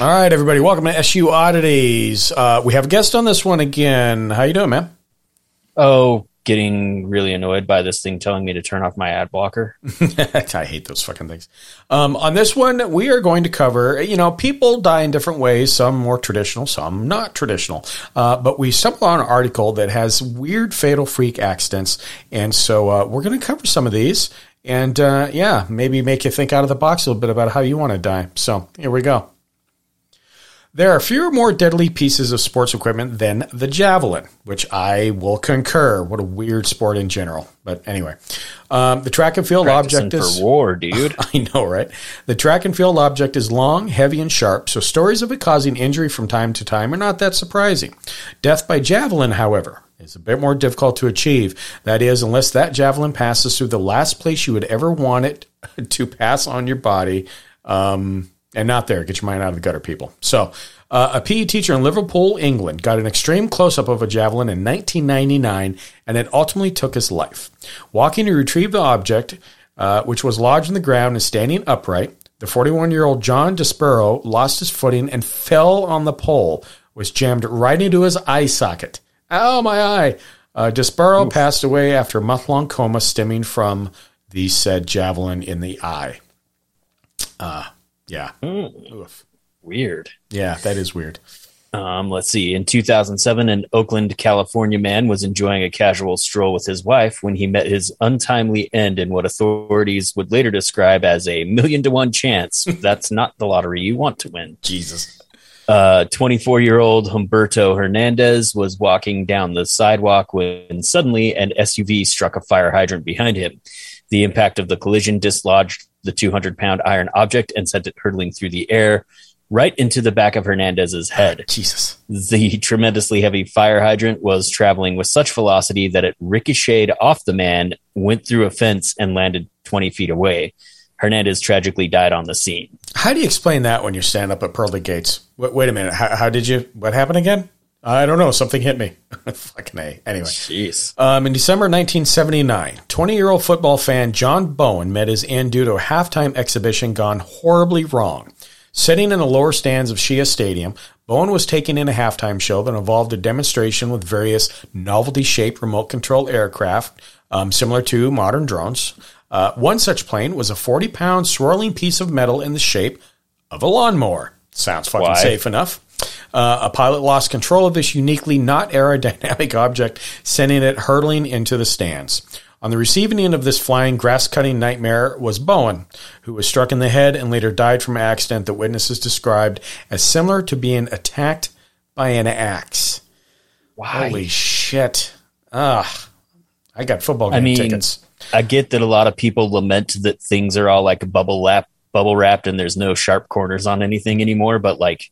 All right, everybody, welcome to SU Oddities. Uh, we have a guest on this one again. How you doing, man? Oh, getting really annoyed by this thing telling me to turn off my ad blocker. I hate those fucking things. Um, on this one, we are going to cover, you know, people die in different ways, some more traditional, some not traditional. Uh, but we stumbled on an article that has weird fatal freak accidents. And so uh, we're going to cover some of these and, uh, yeah, maybe make you think out of the box a little bit about how you want to die. So here we go. There are fewer more deadly pieces of sports equipment than the javelin, which I will concur. What a weird sport in general. But anyway, um, the track and field Practicing object is for war, dude. I know, right? The track and field object is long, heavy, and sharp, so stories of it causing injury from time to time are not that surprising. Death by javelin, however, is a bit more difficult to achieve. That is, unless that javelin passes through the last place you would ever want it to pass on your body. Um, and not there. Get your mind out of the gutter, people. So, uh, a PE teacher in Liverpool, England, got an extreme close up of a javelin in 1999, and it ultimately took his life. Walking to retrieve the object, uh, which was lodged in the ground and standing upright, the 41 year old John Despero lost his footing and fell on the pole, was jammed right into his eye socket. Ow, my eye! Uh, Despero passed away after a month long coma stemming from the said javelin in the eye. Uh, yeah. Oof. Weird. Yeah, that is weird. Um, let's see. In 2007, an Oakland, California man was enjoying a casual stroll with his wife when he met his untimely end in what authorities would later describe as a million to one chance. That's not the lottery you want to win. Jesus. 24 year old Humberto Hernandez was walking down the sidewalk when suddenly an SUV struck a fire hydrant behind him. The impact of the collision dislodged the 200 pound iron object and sent it hurtling through the air right into the back of Hernandez's head. Jesus. The tremendously heavy fire hydrant was traveling with such velocity that it ricocheted off the man, went through a fence, and landed 20 feet away. Hernandez tragically died on the scene. How do you explain that when you stand up at Pearly Gates? Wait, wait a minute. How, how, did you? What happened again? I don't know. Something hit me. Fucking A. Anyway. Jeez. Um, in December 1979, 20 year old football fan John Bowen met his end due to a halftime exhibition gone horribly wrong. Sitting in the lower stands of Shea Stadium, Bowen was taking in a halftime show that involved a demonstration with various novelty shaped remote control aircraft, um, similar to modern drones. Uh, one such plane was a 40 pound swirling piece of metal in the shape of a lawnmower. Sounds fucking Why? safe enough. Uh, a pilot lost control of this uniquely not aerodynamic object, sending it hurtling into the stands. On the receiving end of this flying, grass cutting nightmare was Bowen, who was struck in the head and later died from an accident that witnesses described as similar to being attacked by an axe. Why? Holy shit. Ugh. I got football game I mean, tickets. I get that a lot of people lament that things are all like bubble wrap, bubble wrapped, and there's no sharp corners on anything anymore. But like,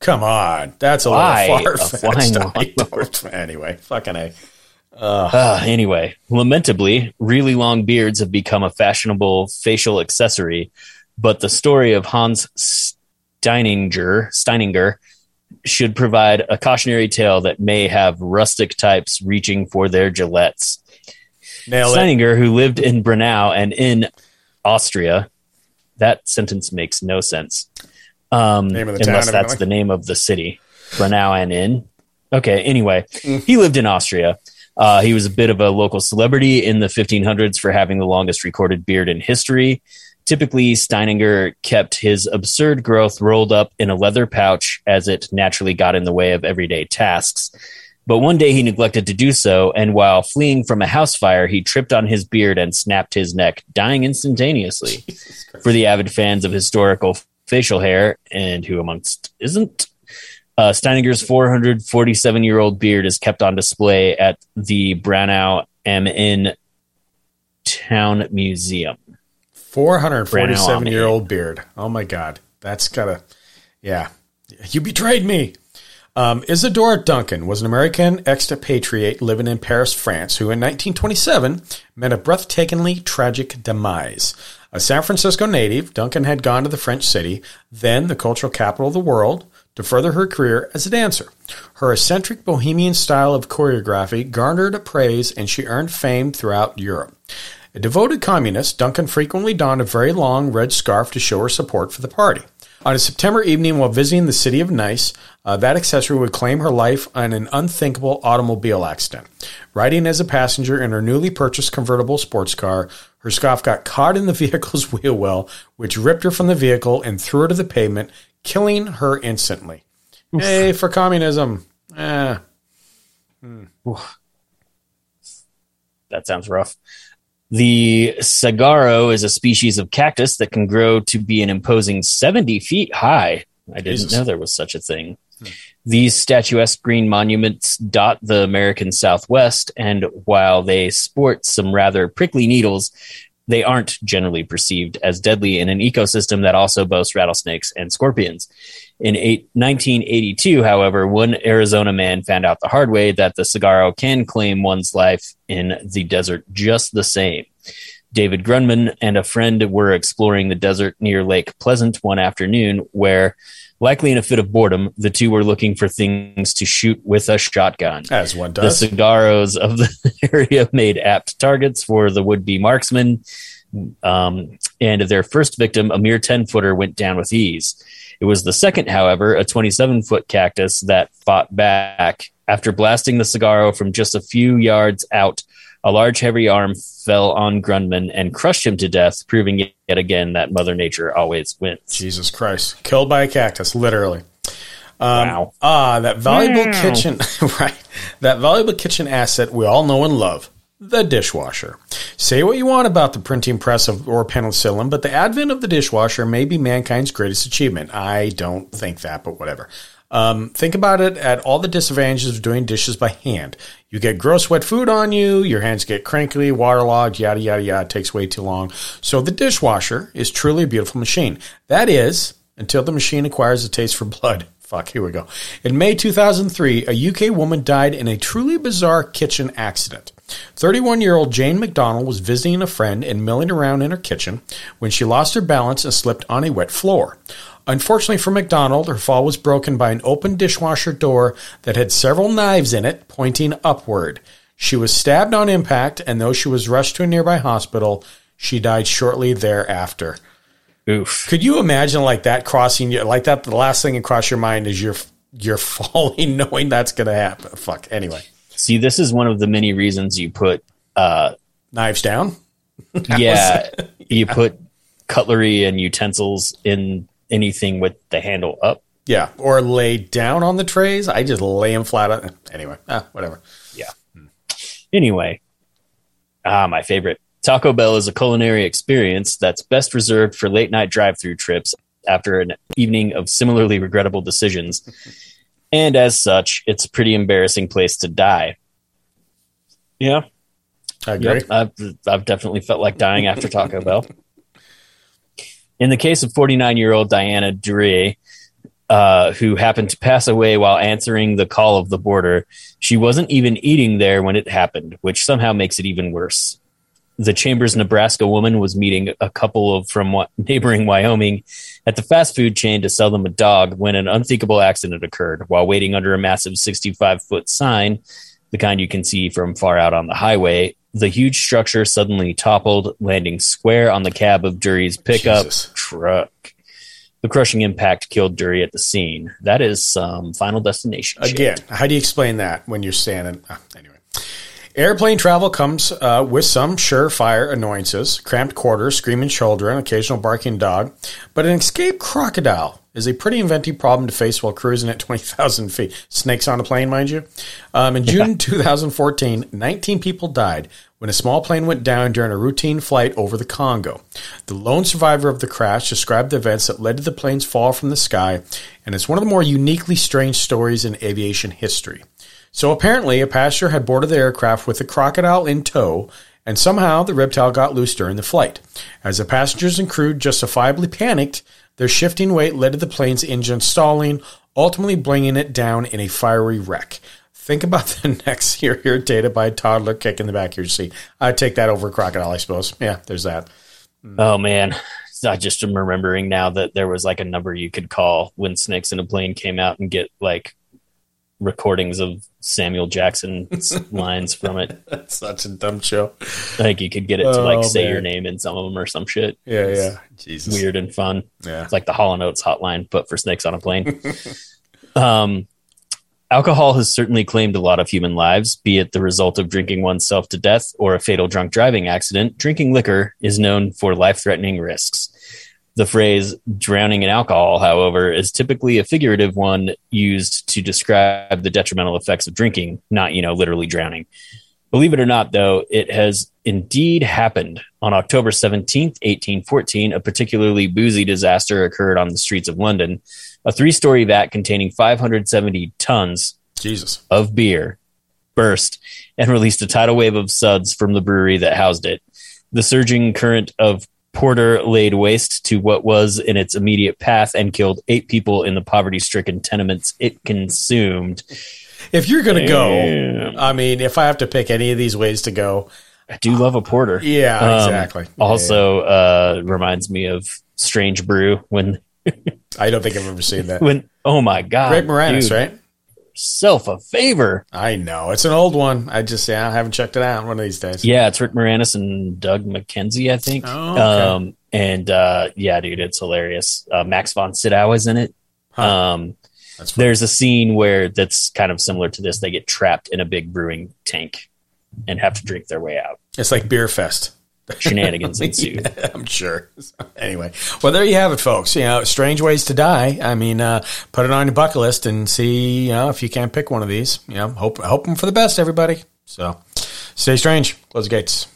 Come on. That's a Why little far fetched. anyway, fucking A. uh, anyway, lamentably, really long beards have become a fashionable facial accessory. But the story of Hans Steininger, Steininger should provide a cautionary tale that may have rustic types reaching for their gillettes. Nail it. Steininger, who lived in Brunau and in Austria, that sentence makes no sense. Um, the town, unless that's the name of the city, Brunau and in. Okay, anyway, Mm. he lived in Austria. Uh, he was a bit of a local celebrity in the 1500s for having the longest recorded beard in history. Typically, Steininger kept his absurd growth rolled up in a leather pouch as it naturally got in the way of everyday tasks. But one day he neglected to do so, and while fleeing from a house fire, he tripped on his beard and snapped his neck, dying instantaneously. For the avid fans of historical facial hair, and who amongst isn't, uh, Steininger's 447 year old beard is kept on display at the Branau Inn Town Museum. 447 year old beard. Oh my God. That's gotta, yeah. You betrayed me. Um, Isadora Duncan was an American expatriate living in Paris, France, who in 1927 met a breathtakingly tragic demise. A San Francisco native, Duncan had gone to the French city, then the cultural capital of the world, to further her career as a dancer. Her eccentric bohemian style of choreography garnered praise and she earned fame throughout Europe. A devoted communist, Duncan frequently donned a very long red scarf to show her support for the party. On a September evening while visiting the city of Nice, uh, that accessory would claim her life in an unthinkable automobile accident. Riding as a passenger in her newly purchased convertible sports car, her scarf got caught in the vehicle's wheel well, which ripped her from the vehicle and threw her to the pavement, killing her instantly. Oof. Hey, for communism. Eh. Hmm. That sounds rough. The saguaro is a species of cactus that can grow to be an imposing 70 feet high. I didn't Jesus. know there was such a thing. Hmm. These statuesque green monuments dot the American Southwest, and while they sport some rather prickly needles, they aren't generally perceived as deadly in an ecosystem that also boasts rattlesnakes and scorpions. In eight, 1982, however, one Arizona man found out the hard way that the saguaro can claim one's life in the desert just the same. David Grundman and a friend were exploring the desert near Lake Pleasant one afternoon, where, likely in a fit of boredom, the two were looking for things to shoot with a shotgun. As one does. The saguaros of the area made apt targets for the would be marksman. Um, and their first victim, a mere 10 footer, went down with ease. It was the second, however, a 27 foot cactus that fought back. After blasting the saguaro from just a few yards out, a large, heavy arm fell on Grundman and crushed him to death, proving yet again that Mother Nature always wins. Jesus Christ. Killed by a cactus, literally. Um, wow. Ah, that valuable wow. kitchen, right? That valuable kitchen asset we all know and love the dishwasher. Say what you want about the printing press of, or penicillin, but the advent of the dishwasher may be mankind's greatest achievement. I don't think that, but whatever. Um, think about it at all the disadvantages of doing dishes by hand. You get gross wet food on you, your hands get crinkly, waterlogged, yada, yada, yada. It takes way too long. So the dishwasher is truly a beautiful machine. That is, until the machine acquires a taste for blood. Fuck, here we go. In May 2003, a UK woman died in a truly bizarre kitchen accident. 31 year old Jane McDonald was visiting a friend and milling around in her kitchen when she lost her balance and slipped on a wet floor. Unfortunately for McDonald, her fall was broken by an open dishwasher door that had several knives in it pointing upward. She was stabbed on impact, and though she was rushed to a nearby hospital, she died shortly thereafter. Oof. Could you imagine like that crossing you like that? The last thing across your mind is you're you're falling, knowing that's going to happen. Fuck. Anyway. See, this is one of the many reasons you put uh, knives down. yeah, you put cutlery and utensils in anything with the handle up. Yeah, or lay down on the trays. I just lay them flat. Anyway, ah, whatever. Yeah. Hmm. Anyway, ah, my favorite. Taco Bell is a culinary experience that's best reserved for late night drive through trips after an evening of similarly regrettable decisions. And as such, it's a pretty embarrassing place to die. Yeah. I agree. Yep, I've, I've definitely felt like dying after Taco Bell. In the case of 49 year old Diana Duryea, uh, who happened to pass away while answering the call of the border, she wasn't even eating there when it happened, which somehow makes it even worse. The Chambers, Nebraska woman was meeting a couple of from neighboring Wyoming at the fast food chain to sell them a dog when an unthinkable accident occurred. While waiting under a massive 65 foot sign, the kind you can see from far out on the highway, the huge structure suddenly toppled, landing square on the cab of Dury's pickup Jesus. truck. The crushing impact killed Dury at the scene. That is some um, Final Destination. Again, shit. how do you explain that when you're standing? Uh, anyway. Airplane travel comes uh, with some surefire annoyances, cramped quarters, screaming children, occasional barking dog, but an escaped crocodile is a pretty inventive problem to face while cruising at 20,000 feet. Snakes on a plane, mind you. Um, in June 2014, 19 people died when a small plane went down during a routine flight over the Congo. The lone survivor of the crash described the events that led to the plane's fall from the sky, and it's one of the more uniquely strange stories in aviation history. So apparently, a passenger had boarded the aircraft with a crocodile in tow, and somehow the reptile got loose during the flight. As the passengers and crew justifiably panicked, their shifting weight led to the plane's engine stalling, ultimately bringing it down in a fiery wreck. Think about the next year irritated by a toddler kicking the back of your seat. I'd take that over a crocodile, I suppose. Yeah, there's that. Hmm. Oh man. I just am remembering now that there was like a number you could call when snakes in a plane came out and get like recordings of Samuel Jackson's lines from it. That's such a dumb show. I think you could get it to like Oh, say man. your name in some of them or some shit. Yeah, yeah. Jesus. Weird and fun. Yeah. It's like the Hall and Oates hotline, but for snakes on a plane. um, alcohol has certainly claimed a lot of human lives, be it the result of drinking oneself to death or a fatal drunk driving accident. Drinking liquor is known for life threatening risks. The phrase drowning in alcohol, however, is typically a figurative one used to describe the detrimental effects of drinking, not, you know, literally drowning. Believe it or not, though, it has indeed happened. On October 17th, 1814, a particularly boozy disaster occurred on the streets of London. A three story vat containing 570 tons Jesus. of beer burst and released a tidal wave of suds from the brewery that housed it. The surging current of porter laid waste to what was in its immediate path and killed eight people in the poverty stricken tenements it consumed. If you're going to go, I mean, if I have to pick any of these ways to go, I do love a porter. yeah, Um, exactly. Also, uh, reminds me of Strange Brew when I don't think I've ever seen that. when oh my god, Greg Moranis, dude, right? Self a favor. I know. It's an old one. I just, yeah, I haven't checked it out one of these days. Yeah, it's Rick Moranis and Doug McKenzie, I think. Oh, okay. Um, and uh, yeah, dude, it's hilarious. Uh, Max von Sydow is in it. Huh. Um, there's a scene where that's kind of similar to this. They get trapped in a big brewing tank and have to drink their way out. It's like Beer Fest. Shenanigans ensue. I'm sure. Anyway, well, there you have it, folks. You know, strange ways to die. I mean, uh, put it on your bucket list and see, you know, if you can't pick one of these. You know, hope hoping for the best, everybody. So, stay strange. Close the gates.